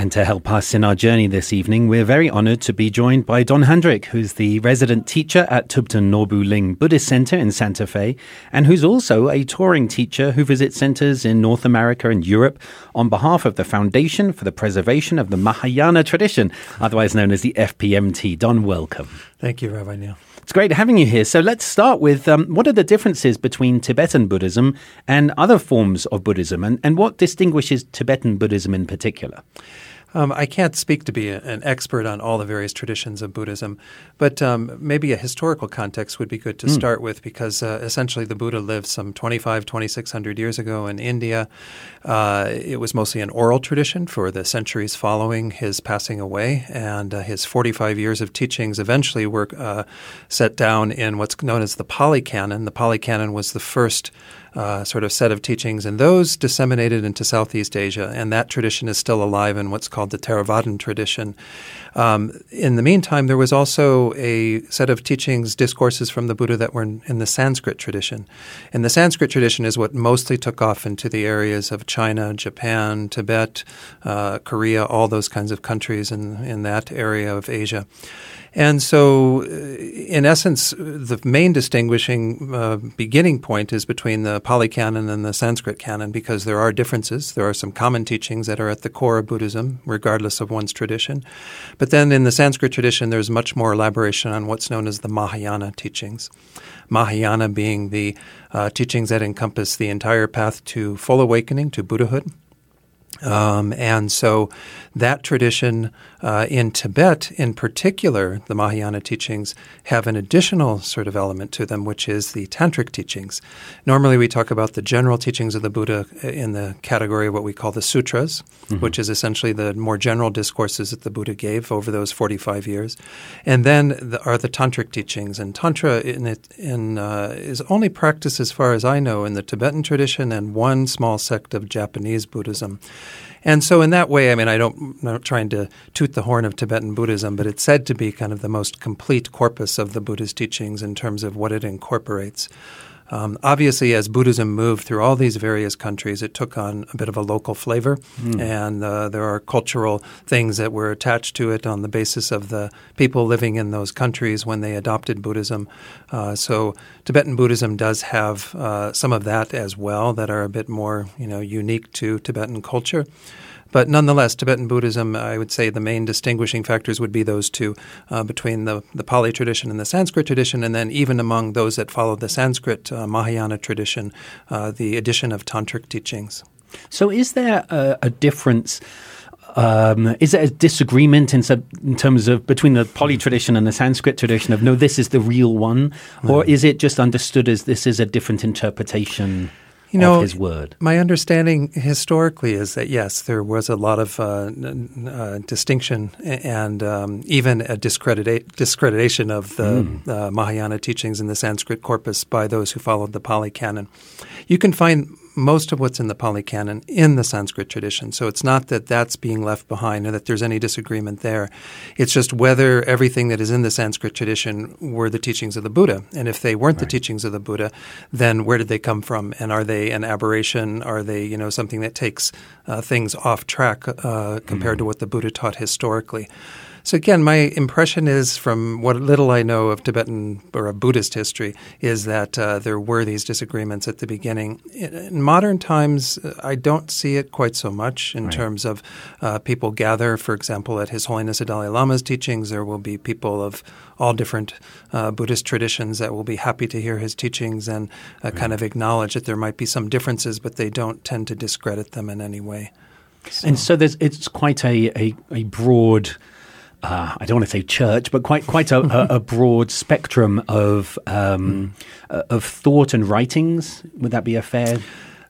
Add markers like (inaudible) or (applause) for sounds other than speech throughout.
And to help us in our journey this evening, we're very honored to be joined by Don Handrick, who's the resident teacher at Thubten Norbu Ling Buddhist Center in Santa Fe, and who's also a touring teacher who visits centers in North America and Europe on behalf of the Foundation for the Preservation of the Mahayana Tradition, otherwise known as the FPMT. Don, welcome. Thank you, Rabbi Neil. It's great having you here. So let's start with um, what are the differences between Tibetan Buddhism and other forms of Buddhism, and, and what distinguishes Tibetan Buddhism in particular? Um, I can't speak to be a, an expert on all the various traditions of Buddhism, but um, maybe a historical context would be good to mm. start with because uh, essentially the Buddha lived some 25, 2600 years ago in India. Uh, it was mostly an oral tradition for the centuries following his passing away, and uh, his 45 years of teachings eventually were uh, set down in what's known as the Pali Canon. The Pali Canon was the first uh, sort of set of teachings, and those disseminated into Southeast Asia, and that tradition is still alive in what's called the Theravadan tradition. Um, in the meantime, there was also a set of teachings, discourses from the Buddha that were in, in, the Sanskrit tradition. And the Sanskrit tradition is what mostly took off into the areas of China, Japan, Tibet, uh, Korea, all those kinds of countries in, in that area of Asia. And so, uh, in essence, the main distinguishing uh, beginning point is between the Pali Canon and the Sanskrit Canon because there are differences. There are some common teachings that are at the core of Buddhism, regardless of one's tradition. But then in the Sanskrit tradition, there's much more elaboration on what's known as the Mahayana teachings. Mahayana being the uh, teachings that encompass the entire path to full awakening, to Buddhahood. Um, and so that tradition uh, in Tibet, in particular, the Mahayana teachings have an additional sort of element to them, which is the tantric teachings. Normally, we talk about the general teachings of the Buddha in the category of what we call the sutras, mm-hmm. which is essentially the more general discourses that the Buddha gave over those 45 years. And then the, are the tantric teachings. And Tantra in it, in, uh, is only practiced, as far as I know, in the Tibetan tradition and one small sect of Japanese Buddhism. And so, in that way, I mean, I don't, I'm not trying to toot the horn of Tibetan Buddhism, but it's said to be kind of the most complete corpus of the Buddha's teachings in terms of what it incorporates. Um, obviously, as Buddhism moved through all these various countries, it took on a bit of a local flavor, mm. and uh, there are cultural things that were attached to it on the basis of the people living in those countries when they adopted Buddhism. Uh, so, Tibetan Buddhism does have uh, some of that as well that are a bit more, you know, unique to Tibetan culture. But nonetheless, Tibetan Buddhism, I would say the main distinguishing factors would be those two uh, between the, the Pali tradition and the Sanskrit tradition, and then even among those that follow the Sanskrit uh, Mahayana tradition, uh, the addition of tantric teachings. So, is there a, a difference? Um, is there a disagreement in, in, terms of between the Pali tradition and the Sanskrit tradition of no, this is the real one, or is it just understood as this is a different interpretation? You know, his word. My understanding historically is that yes, there was a lot of uh, uh, distinction and um, even a discredita- discreditation of the mm. uh, Mahayana teachings in the Sanskrit corpus by those who followed the Pali Canon. You can find most of what's in the Pali Canon in the Sanskrit tradition. So it's not that that's being left behind or that there's any disagreement there. It's just whether everything that is in the Sanskrit tradition were the teachings of the Buddha. And if they weren't right. the teachings of the Buddha, then where did they come from? And are they an aberration? Are they, you know, something that takes uh, things off track uh, compared mm-hmm. to what the Buddha taught historically? So again, my impression is from what little I know of Tibetan or of Buddhist history is that uh, there were these disagreements at the beginning. In modern times, I don't see it quite so much in right. terms of uh, people gather. For example, at His Holiness the Dalai Lama's teachings, there will be people of all different uh, Buddhist traditions that will be happy to hear his teachings and uh, right. kind of acknowledge that there might be some differences, but they don't tend to discredit them in any way. So. And so there's it's quite a, a, a broad uh, I don't want to say church, but quite quite a, a, (laughs) a broad spectrum of um, mm. of thought and writings. Would that be a fair?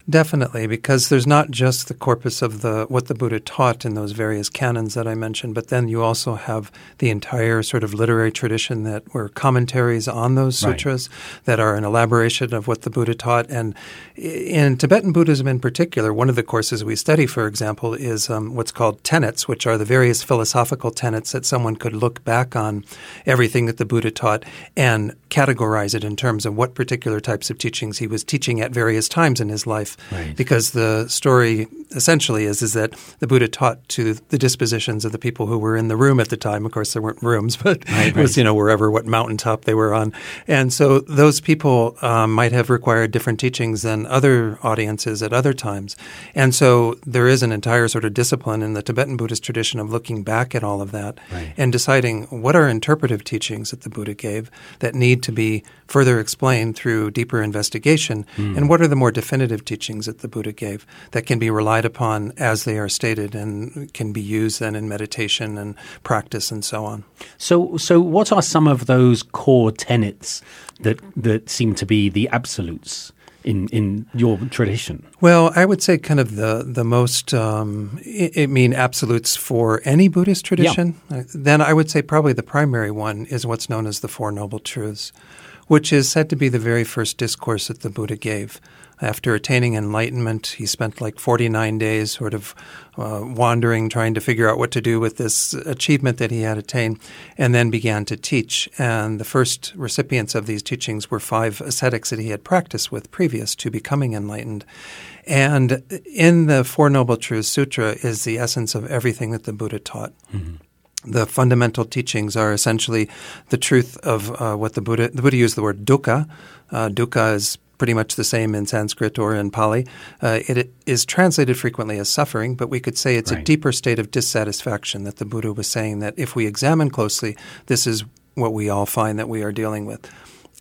Definitely, because there's not just the corpus of the what the Buddha taught in those various canons that I mentioned, but then you also have the entire sort of literary tradition that were commentaries on those sutras right. that are an elaboration of what the Buddha taught. And in Tibetan Buddhism, in particular, one of the courses we study, for example, is um, what's called tenets, which are the various philosophical tenets that someone could look back on everything that the Buddha taught and categorize it in terms of what particular types of teachings he was teaching at various times in his life. Right. Because the story essentially is is that the Buddha taught to the dispositions of the people who were in the room at the time. Of course, there weren't rooms, (laughs) but right, it was you know wherever what mountaintop they were on, and so those people um, might have required different teachings than other audiences at other times, and so there is an entire sort of discipline in the Tibetan Buddhist tradition of looking back at all of that and deciding what are interpretive teachings that the Buddha gave that need to be further explained through deeper investigation, mm. and what are the more definitive teachings that the Buddha gave that can be relied upon as they are stated and can be used then in meditation and practice and so on. So, so what are some of those core tenets that that seem to be the absolutes? In in your tradition? Well, I would say kind of the the most um, I, I mean absolutes for any Buddhist tradition. Yeah. Then I would say probably the primary one is what's known as the Four Noble Truths which is said to be the very first discourse that the Buddha gave. After attaining enlightenment, he spent like 49 days sort of uh, wandering, trying to figure out what to do with this achievement that he had attained, and then began to teach. And the first recipients of these teachings were five ascetics that he had practiced with previous to becoming enlightened. And in the Four Noble Truths Sutra is the essence of everything that the Buddha taught. Mm-hmm the fundamental teachings are essentially the truth of uh, what the Buddha the Buddha used the word dukkha. Uh, dukkha is pretty much the same in Sanskrit or in Pali. Uh, it, it is translated frequently as suffering, but we could say it's right. a deeper state of dissatisfaction that the Buddha was saying that if we examine closely, this is what we all find that we are dealing with.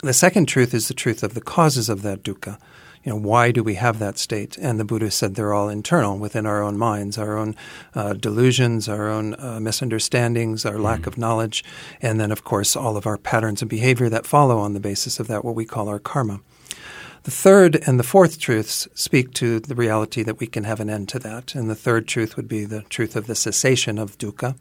The second truth is the truth of the causes of that dukkha you know, why do we have that state? And the Buddha said they're all internal within our own minds, our own uh, delusions, our own uh, misunderstandings, our mm lack of knowledge, and then, of course, all of our patterns of behavior that follow on the basis of that, what we call our karma. The third and the fourth truths speak to the reality that we can have an end to that. And the third truth would be the truth of the cessation of dukkha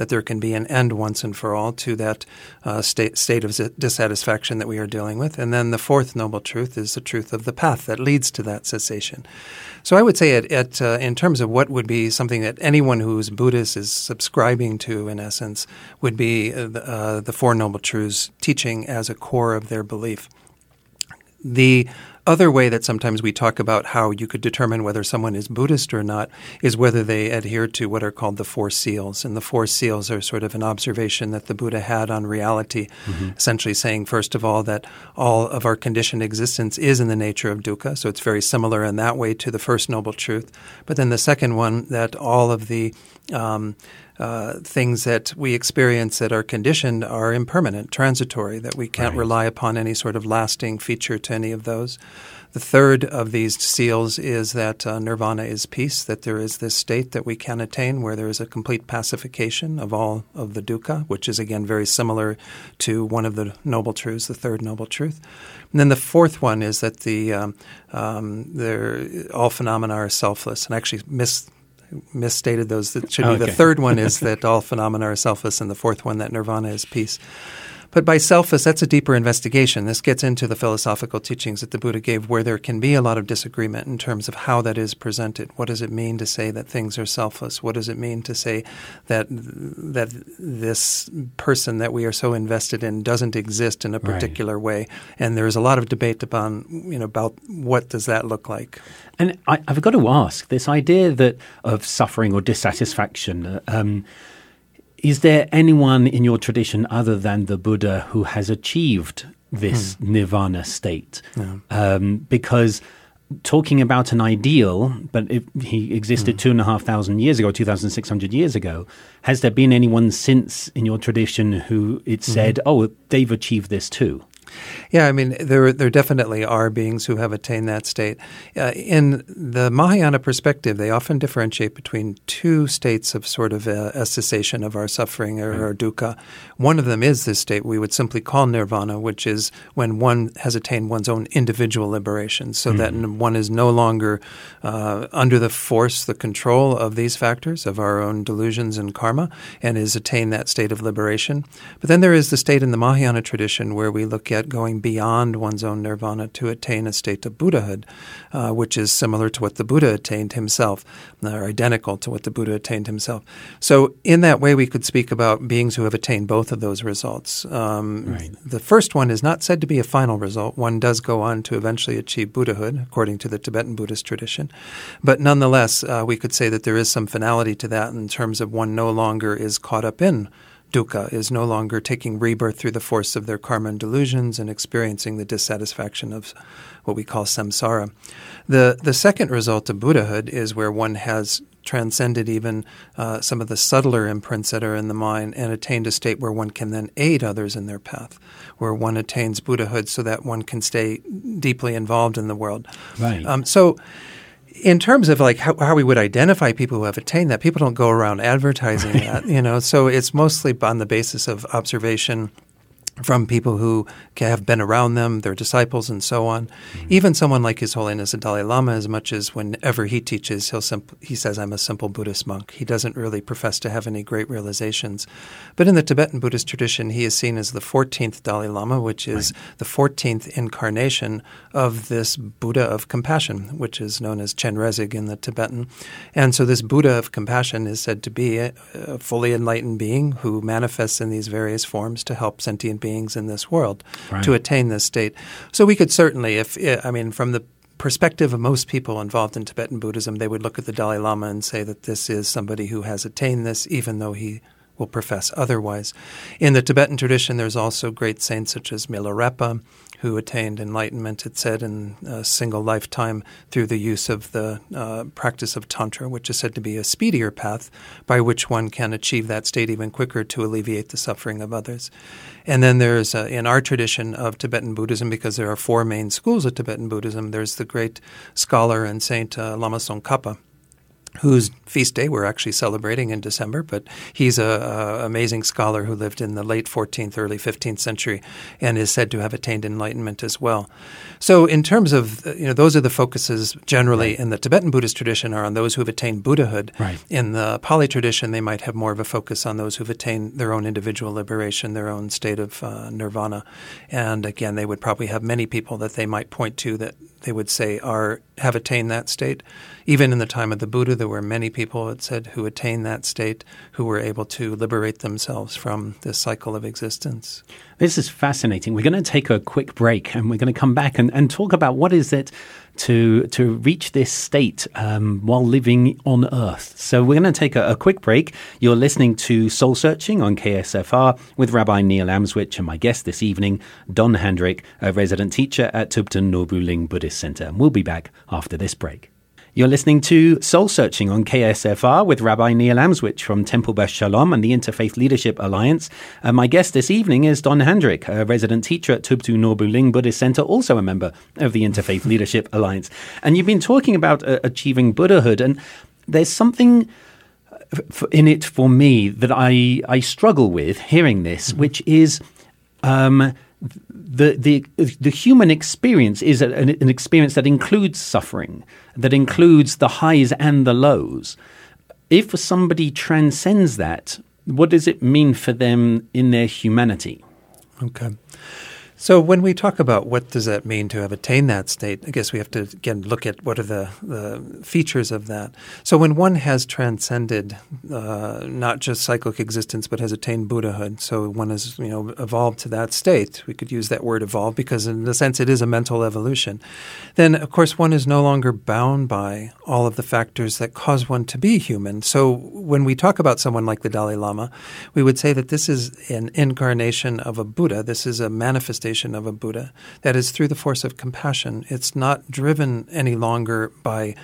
that there can be an end once and for all to that uh, state, state of dissatisfaction that we are dealing with. And then the fourth noble truth is the truth of the path that leads to that cessation. So I would say, at, at uh, in terms of what would be something that anyone who's Buddhist is subscribing to, in essence, would be uh, the, uh, the Four Noble Truths teaching as a core of their belief. The other way that sometimes we talk about how you could determine whether someone is Buddhist or not is whether they adhere to what are called the Four Seals. And the Four Seals are sort of an observation that the Buddha had on reality, mm-hmm. essentially saying, first of all, that all of our conditioned existence is in the nature of dukkha. So it's very similar in that way to the first noble truth. But then the second one, that all of the um, uh, things that we experience that are conditioned are impermanent, transitory, that we can't right. rely upon any sort of lasting feature to any of those. The third of these seals is that uh, nirvana is peace, that there is this state that we can attain where there is a complete pacification of all of the dukkha, which is again very similar to one of the noble truths, the third noble truth. And then the fourth one is that the um, um, all phenomena are selfless. And I actually miss misstated those. That should be okay. the third one is (laughs) that all phenomena are selfless, and the fourth one that nirvana is peace. But by selfless, that's a deeper investigation. This gets into the philosophical teachings that the Buddha gave, where there can be a lot of disagreement in terms of how that is presented. What does it mean to say that things are selfless? What does it mean to say that that this person that we are so invested in doesn't exist in a particular right. way? And there is a lot of debate upon you know about what does that look like. And I, have got to ask this idea that of suffering or dissatisfaction. Uh, um, is there anyone in your tradition other than the Buddha who has achieved this hmm. nirvana state? Um, because talking about an ideal, but if he existed hmm. two and a half thousand years ago, 2,600 years ago, has there been anyone since in your tradition who it said, mm-hmm. oh, they've achieved this too? Yeah, I mean, there there definitely are beings who have attained that state. Uh, in the Mahayana perspective, they often differentiate between two states of sort of a, a cessation of our suffering or, or, dukkha. One of them is this state we would simply call nirvana, which is when one has attained one's own individual liberation, so mm-hmm. that one is no longer uh, under the force, the control of these factors of our own delusions and karma, and has attained that state of liberation. But then there is the state in the Mahayana tradition where we look at going beyond one's own nirvana to attain a state of Buddhahood, uh, which is similar to what the Buddha attained himself, or identical to what the Buddha attained himself. So, in that way, we could speak about beings who have attained both of those results. Um, right. The first one is not said to be a final result. One does go on to eventually achieve Buddhahood, according to the Tibetan Buddhist tradition. But nonetheless, uh, we could say that there is some finality to that in terms of one no longer is caught up in dukkha is no longer taking rebirth through the force of their karma and delusions and experiencing the dissatisfaction of what we call samsara. The, the second result of Buddhahood is where one has transcended even uh, some of the subtler imprints that are in the mind and attained a state where one can then aid others in their path, where one attains Buddhahood so that one can stay deeply involved in the world. Right. Um, so in terms of like how, how, we would identify people who have attained that, people don't go around advertising (laughs) that, you know. So it's mostly on the basis of observation from people who have been around them, their disciples, and so on. Mm-hmm. Even someone like His Holiness the Dalai Lama, as much as whenever he teaches, he'll simp- he says, "I'm a simple Buddhist monk." He doesn't really profess to have any great realizations. But in the Tibetan Buddhist tradition, he is seen as the 14th Dalai Lama, which is right. the 14th incarnation of this Buddha of compassion, which is known as Chenrezig in the Tibetan. And so, this Buddha of compassion is said to be a, a fully enlightened being who manifests in these various forms to help sentient beings in this world right. to attain this state. So we could certainly, if eh, I mean, from the perspective of most people involved in Tibetan Buddhism, they would look at the Dalai Lama and say that this is somebody who has attained this, even though he will profess otherwise. In the Tibetan tradition, there's also great saints such as Milarepa, who attained enlightenment, it said, in a single lifetime through the use of the uh, practice of Tantra, which is said to be a speedier path by which one can achieve that state even quicker to alleviate the suffering of others. And then there's, uh, in our tradition of Tibetan Buddhism, because there are four main schools of Tibetan Buddhism, there's the great scholar and saint uh, Lama Tsongkhapa whose feast day we're actually celebrating in December. But he's an amazing scholar who lived in the late 14th, early 15th century, and is said to have attained enlightenment as well. So, in terms of you know, those are the focuses generally right. in the Tibetan Buddhist tradition are on those who have attained Buddhahood. Right. In the Pali tradition, they might have more of a focus on those who've attained their own individual liberation, their own state of uh, nirvana. And again, they would probably have many people that they might point to that they would say are have attained that state. Even in the time of the Buddha, there were many people, it said, who attained that state, who were able to liberate themselves from this cycle of existence. This is fascinating. We're going to take a quick break and we're going to come back and, and talk about what is it to to reach this state um, while living on Earth. So we're going to take a, a, quick break. You're listening to Soul Searching on KSFR with Rabbi Neil Amswych and my guest this evening, Don Handrick, a resident teacher at Thubten Norbu Ling Buddhist Center. And We'll be back after this break. You're listening to Soul Searching on KSFR with Rabbi Neil Amswych from Temple Beth Shalom and the Interfaith Leadership Alliance. Uh, my guest this evening is Don Handrick, a resident teacher at Thubten Norbu Ling Buddhist Center, also a member of the Interfaith Leadership (laughs) Alliance. And you've been talking about uh, achieving Buddhahood, and there's something uh, in it for me that I, I struggle with hearing this, mm-hmm. which is. Um, the the the human experience is an, an, experience that includes suffering, that includes the highs and the lows. If somebody transcends that, what does it mean for them in their humanity? Okay. So when we talk about what does that mean to have attained that state, I guess we have to again look at what are the, the features of that. So when one has transcended uh, not just cyclic existence but has attained Buddhahood, so one has you know evolved to that state. We could use that word evolve because in a sense it is a mental evolution. Then of course one is no longer bound by all of the factors that cause one to be human. So when we talk about someone like the Dalai Lama, we would say that this is an incarnation of a Buddha. This is a manifestation manifestation of a Buddha. That is through the force of compassion. It's not driven any longer by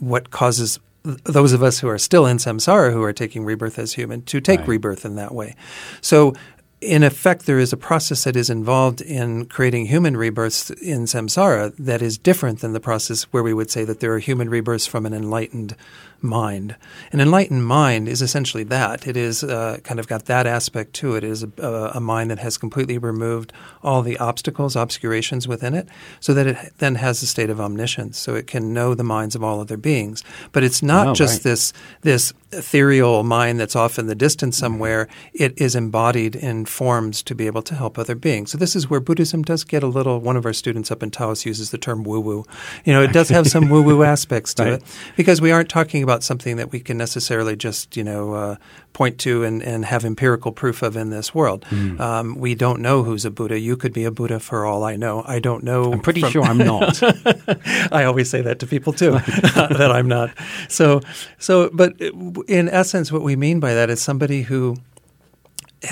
what causes those of us who are still in samsara, who are taking rebirth as human, to take right. rebirth in that way. So in effect, there is a process that is involved in creating human rebirths in samsara that is different than the process where we would say that there are human rebirths from an enlightened mind. An enlightened mind is essentially that. It is uh, kind of got that aspect to it. It is a, a, mind that has completely removed all the obstacles, obscurations within it, so that it then has a state of omniscience, so it can know the minds of all other beings. But it's not oh, just right. this this ethereal mind that's off in the distance somewhere. It is embodied in forms to be able to help other beings. So this is where Buddhism does get a little. One of our students up in Taos uses the term woo woo. You know, it does have some (laughs) woo woo aspects to Right. it because we aren't talking about something that we can necessarily just you know uh, point to and, and have empirical proof of in this world. Hmm. Um, we don't know who's a Buddha. You could be a Buddha for all I know. I don't know. I'm pretty from- sure I'm not. (laughs) I always say that to people too, (laughs) that I'm not. So, so, but in essence, what we mean by that is somebody who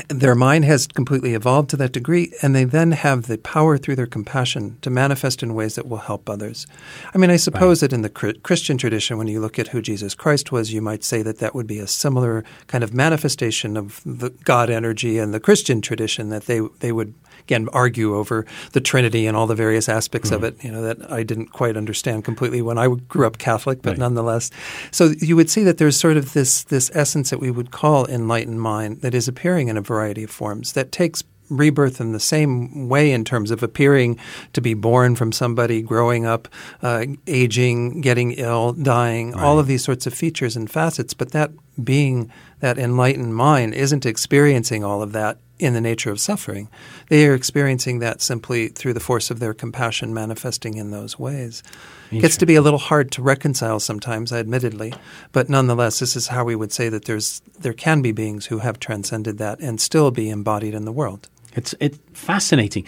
their mind has completely evolved to that degree, and they then have the power through their compassion to manifest in ways that will help others. I mean, I suppose that in the Christian tradition, when you look at who Jesus Christ was, you might say that that would be a similar kind of manifestation of the God energy in the Christian tradition, that they, they would again argue over the Trinity and all the various aspects of it. You know that I didn't quite understand completely when I grew up Catholic, but Right. nonetheless, so you would see that there's sort of this this essence that we would call enlightened mind that is appearing in a variety of forms that takes rebirth in the same way in terms of appearing to be born from somebody, growing up, uh, aging, getting ill, dying, all of these sorts of features and facets. But that being, that enlightened mind, isn't experiencing all of that in the nature of suffering. They are experiencing that simply through the force of their compassion manifesting in those ways. It gets to be a little hard to reconcile sometimes, admittedly, but nonetheless, this is how we would say that there's there can be beings who have transcended that and still be embodied in the world. It's it's fascinating.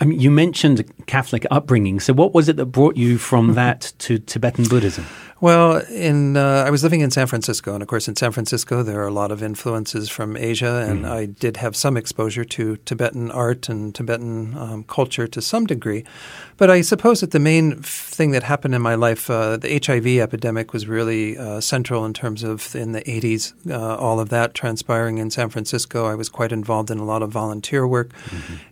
I mean, you mentioned Catholic upbringing. So, what was it that brought you from (laughs) that to Tibetan Buddhism? Well, in uh, I was living in San Francisco, and of course, in San Francisco, there are a lot of influences from Asia, and I did have some exposure to Tibetan art and Tibetan um, culture to some degree. But I suppose that the main thing that happened in my life, uh, the HIV epidemic, was really uh, central in terms of in the 80s, uh, all of that transpiring in San Francisco. I was quite involved in a lot of volunteer work,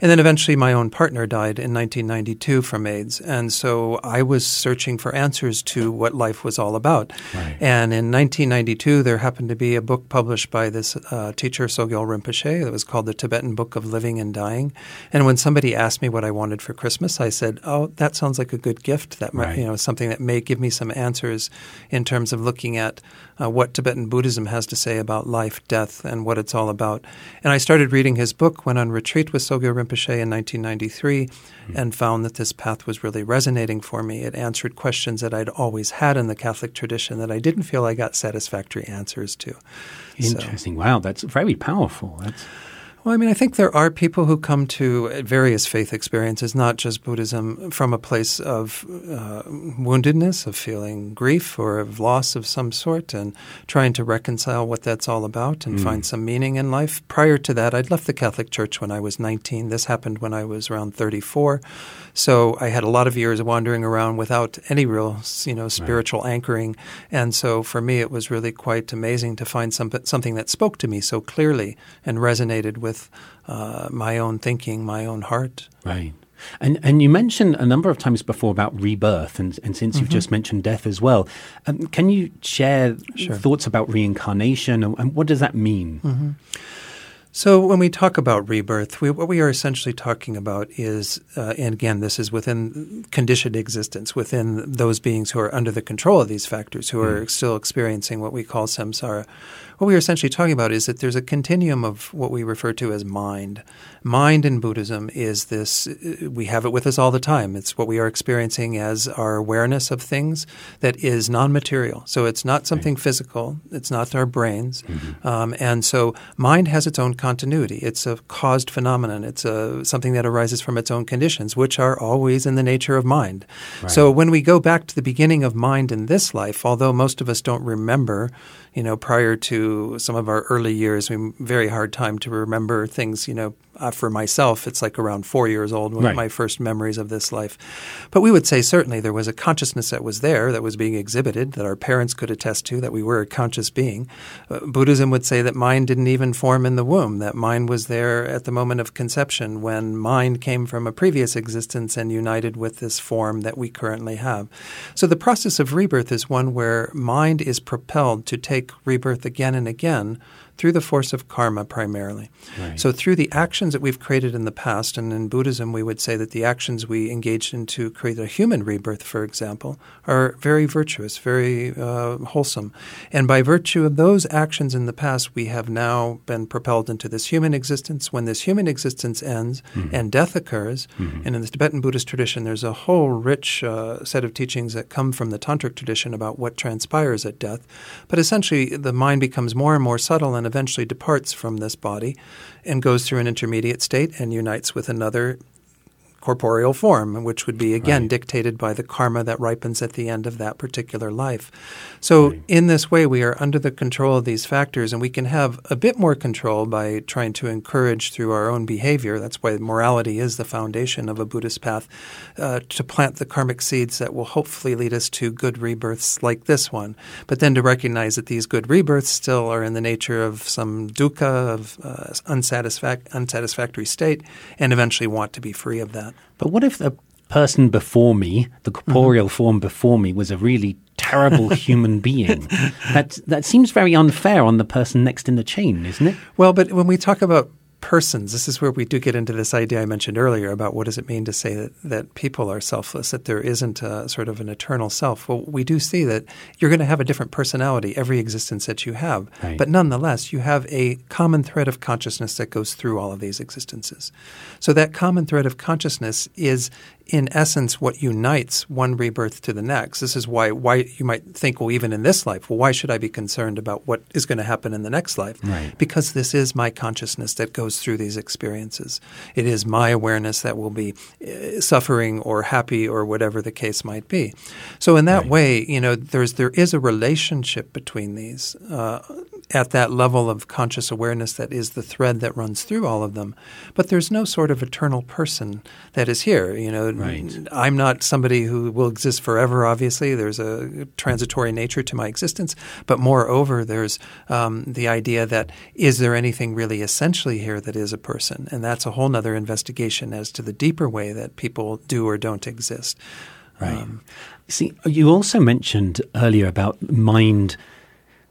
and then eventually my own partner died in 1992 from AIDS, and so I was searching for answers to what life was all about. Right. And in 1992, there happened to be a book published by this uh, teacher, Sogyal Rinpoche, that was called The Tibetan Book of Living and Dying. And when somebody asked me what I wanted for Christmas, I said, "Oh, that sounds like a good gift. That might, Right. you know, something that may give me some answers in terms of looking at uh, what Tibetan Buddhism has to say about life, death, and what it's all about." And I started reading his book, went on retreat with Sogyal Rinpoche in 1993, and found that this path was really resonating for me. It answered questions that I'd always had in the Catholic tradition that I didn't feel I got satisfactory answers to. So- Interesting. Wow, that's very powerful. That's well, I mean, I think there are people who come to various faith experiences, not just Buddhism, from a place of uh, woundedness, of feeling grief or of loss of some sort, and trying to reconcile what that's all about and find some meaning in life. Prior to that, I'd left the Catholic Church when I was 19. This happened when I was around 34. So I had a lot of years wandering around without any real, you know, spiritual anchoring. And so for me, it was really quite amazing to find some, something that spoke to me so clearly and resonated with uh, my own thinking, my own heart. right. And and you mentioned a number of times before about rebirth, and, and since you've just mentioned death as well, um, can you share thoughts about reincarnation and, and what does that mean? So, when we talk about rebirth, we, what we are essentially talking about is, uh, and again, this is within conditioned existence, within those beings who are under the control of these factors, who are still experiencing what we call samsara. What we are essentially talking about is that there's a continuum of what we refer to as mind. Mind in Buddhism is this, uh, we have it with us all the time. It's what we are experiencing as our awareness of things that is non material. So, it's not something physical, it's not our brains. Um, and so, mind has its own continuity. It's a caused phenomenon. It's a, something that arises from its own conditions, which are always in the nature of mind. So when we go back to the beginning of mind in this life, although most of us don't remember, you know, prior to some of our early years, we very hard time to remember things, you know, uh, for myself, it's like around four years old when right. my first memories of this life. But we would say certainly there was a consciousness that was there, that was being exhibited, that our parents could attest to, that we were a conscious being. Uh, Buddhism would say that mind didn't even form in the womb, that mind was there at the moment of conception when mind came from a previous existence and united with this form that we currently have. So the process of rebirth is one where mind is propelled to take rebirth again and again through the force of karma primarily. Right. So, through the actions that we've created in the past, and in Buddhism, we would say that the actions we engaged in to create a human rebirth, for example, are very virtuous, very uh, wholesome. And by virtue of those actions in the past, we have now been propelled into this human existence. When this human existence ends mm-hmm. and death occurs, mm-hmm. and in the Tibetan Buddhist tradition, there's a whole rich uh, set of teachings that come from the Tantric tradition about what transpires at death. But essentially, the mind becomes more and more subtle and eventually departs from this body and goes through an intermediate state and unites with another corporeal form, which would be again right. dictated by the karma that ripens at the end of that particular life. So, right. in this way, we are under the control of these factors, and we can have a bit more control by trying to encourage through our own behavior. That's why morality is the foundation of a Buddhist path uh, to plant the karmic seeds that will hopefully lead us to good rebirths like this one. But then to recognize that these good rebirths still are in the nature of some dukkha, of uh, unsatisfac- unsatisfactory state, and eventually want to be free of that. But what if the person before me, the corporeal mm-hmm. form before me, was a really terrible (laughs) human being? That that seems very unfair on the person next in the chain, isn't it? Well, but when we talk about persons, this is where we do get into this idea I mentioned earlier about what does it mean to say that, that people are selfless, that there isn't a sort of an eternal self. Well, we do see that you're going to have a different personality every existence that you have. Right. But nonetheless, you have a common thread of consciousness that goes through all of these existences. So that common thread of consciousness is in essence what unites one rebirth to the next. This is why why you might think, well, even in this life, well, why should I be concerned about what is going to happen in the next life? Right. Because this is my consciousness that goes through these experiences. It is my awareness that will be uh, suffering or happy or whatever the case might be. So in that right. way, you know, there's there is a relationship between these. Uh, at that level of conscious awareness that is the thread that runs through all of them. But there's no sort of eternal person that is here. You know, right. I'm not somebody who will exist forever. Obviously, there's a transitory nature to my existence. But moreover, there's um, the idea that is there anything really essentially here that is a person, and that's a whole other investigation as to the deeper way that people do or don't exist. Right. Um, See, you also mentioned earlier about mind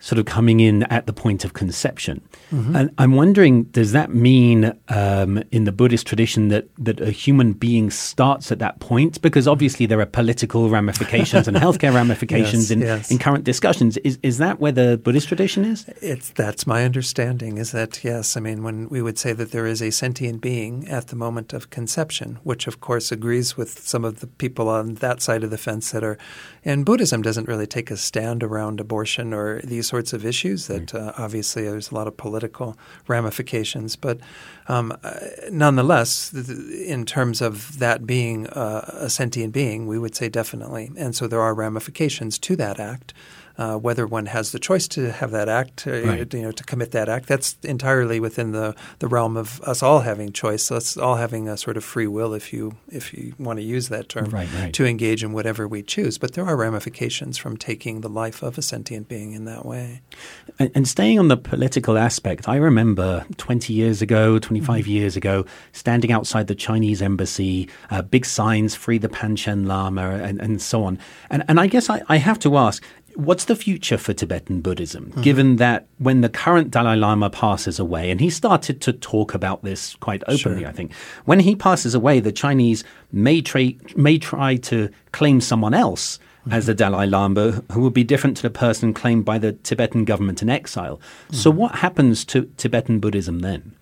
sort of coming in at the point of conception. Mm-hmm. And I'm wondering, does that mean um, in the Buddhist tradition that, that a human being starts at that point? Because obviously there are political ramifications and (laughs) healthcare ramifications yes, in, yes. in current discussions. Is, is that where the Buddhist tradition is? It's, that's my understanding, is that, yes, I mean, when we would say that there is a sentient being at the moment of conception, which of course agrees with some of the people on that side of the fence that are, and Buddhism doesn't really take a stand around abortion or these sorts of issues. That uh, obviously there's a lot of political ramifications, but um, uh, nonetheless, in terms of that being uh, a sentient being, we would say definitely. And so there are ramifications to that act uh, whether one has the choice to have that act, uh, right. you know, to commit that act, that's entirely within the, the realm of us all having choice. Us all having a sort of free will, if you if you want to use that term, right, right. to engage in whatever we choose. But there are ramifications from taking the life of a sentient being in that way. And, and staying on the political aspect, I remember 20 years ago, 25 mm-hmm. years ago, standing outside the Chinese embassy, uh, big signs, free the Panchen Lama, and, and so on. And, and I guess I, I have to ask, What's the future for Tibetan Buddhism, mm-hmm. given that when the current Dalai Lama passes away, and he started to talk about this quite openly, sure. I think, when he passes away, the Chinese may, tra- may try to claim someone else mm-hmm. as the Dalai Lama who would be different to the person claimed by the Tibetan government in exile. Mm-hmm. So, what happens to Tibetan Buddhism then?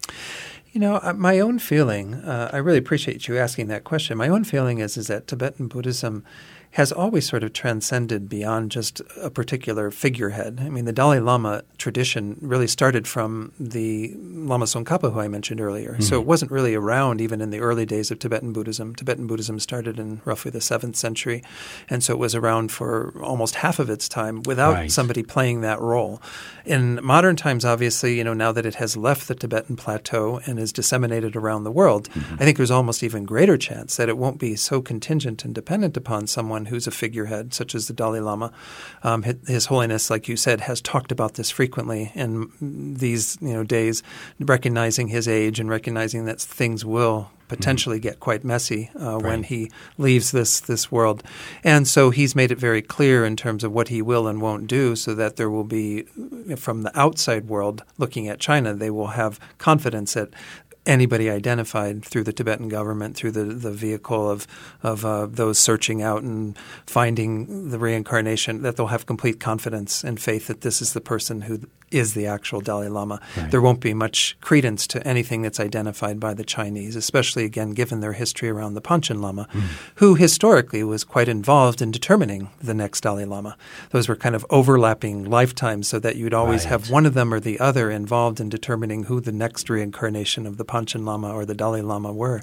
You know, uh, my own feeling, uh, I really appreciate you asking that question. My own feeling is, is that Tibetan Buddhism has always sort of transcended beyond just a particular figurehead. I mean, the Dalai Lama tradition really started from the Lama Tsongkhapa, who I mentioned earlier. Mm-hmm. So it wasn't really around even in the early days of Tibetan Buddhism. Tibetan Buddhism started in roughly the seventh century, and so it was around for almost half of its time without right. somebody playing that role. In modern times, obviously, you know, now that it has left the Tibetan plateau and is disseminated around the world, mm-hmm. I think there's almost even greater chance that it won't be so contingent and dependent upon someone who's a figurehead, such as the Dalai Lama. Um, His Holiness, like you said, has talked about this frequently in these you know days, recognizing his age and recognizing that things will potentially mm-hmm. get quite messy uh, right. when he leaves this this world. And so he's made it very clear in terms of what he will and won't do, so that there will be, from the outside world looking at China, they will have confidence that anybody identified through the Tibetan government, through the, the vehicle of, of uh, those searching out and finding the reincarnation, that they'll have complete confidence and faith that this is the person who is the actual Dalai Lama. Right. There won't be much credence to anything that's identified by the Chinese, especially again given their history around the Panchen Lama, mm. who historically was quite involved in determining the next Dalai Lama. Those were kind of overlapping lifetimes so that you'd always right. have one of them or the other involved in determining who the next reincarnation of the Panchen Lama or the Dalai Lama were.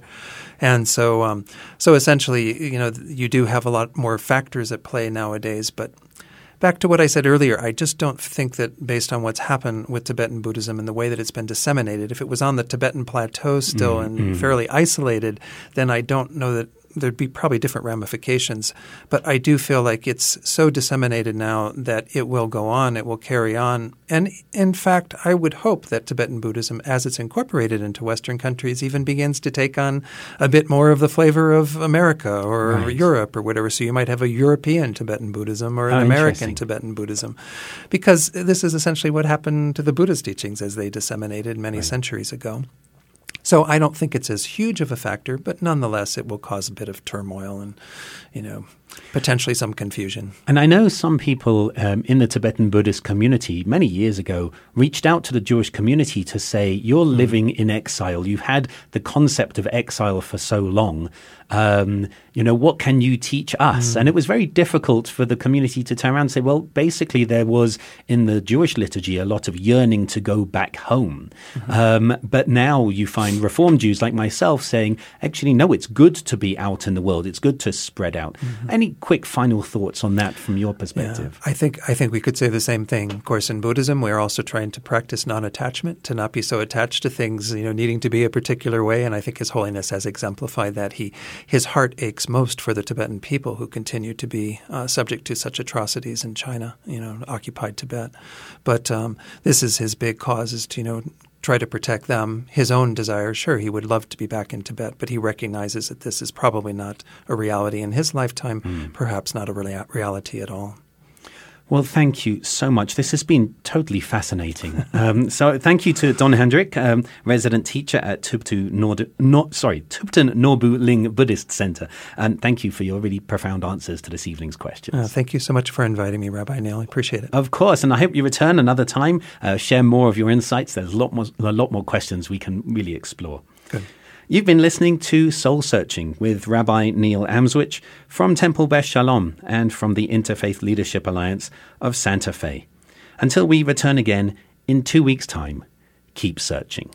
And so, um, so essentially, you know, you do have a lot more factors at play nowadays, but back to what I said earlier, I just don't think that based on what's happened with Tibetan Buddhism and the way that it's been disseminated, if it was on the Tibetan plateau still mm-hmm. and fairly isolated, then I don't know that there'd be probably different ramifications. But I do feel like it's so disseminated now that it will go on, it will carry on. And in fact, I would hope that Tibetan Buddhism, as it's incorporated into Western countries, even begins to take on a bit more of the flavor of America or right. Europe or whatever. So you might have a European Tibetan Buddhism or an oh, American Tibetan Buddhism. Because this is essentially what happened to the Buddhist teachings as they disseminated many right. centuries ago. So I don't think it's as huge of a factor, but nonetheless, it will cause a bit of turmoil and, you know, potentially some confusion. And I know some people um, in the Tibetan Buddhist community many years ago reached out to the Jewish community to say, You're mm. living in exile. You've had the concept of exile for so long. Um, you know, what can you teach us? Mm. And it was very difficult for the community to turn around and say, Well, basically, there was in the Jewish liturgy a lot of yearning to go back home. Mm-hmm. Um, but now you find Reformed Jews like myself saying, Actually, no, it's good to be out in the world, it's good to spread out. Mm-hmm. Any quick final thoughts on that from your perspective? Yeah, I think I think we could say the same thing. Of course, in Buddhism, we're also trying to practice non-attachment, to not be so attached to things, you know, needing to be a particular way. And I think His Holiness has exemplified that. He his heart aches most for the Tibetan people who continue to be uh, subject to such atrocities in China, you know, occupied Tibet. But um, this is his big cause: is to you know try to protect them. His own desire, sure, he would love to be back in Tibet, but he recognizes that this is probably not a reality in his lifetime, mm. perhaps not a reality at all. Well, thank you so much. This has been totally fascinating. Um, so, thank you to Don Handrick, um, resident teacher at Tubtu Nord, no, sorry, Thubten Norbu Ling Buddhist Center, and thank you for your really profound answers to this evening's questions. Uh, thank you so much for inviting me, Rabbi Neil. I appreciate it. Of course, and I hope you return another time. Uh, share more of your insights. There's a lot more, a lot more questions we can really explore. Good. You've been listening to Soul Searching with Rabbi Neil Amswych from Temple Beth Shalom and from the Interfaith Leadership Alliance of Santa Fe. Until we return again in two weeks' time, keep searching.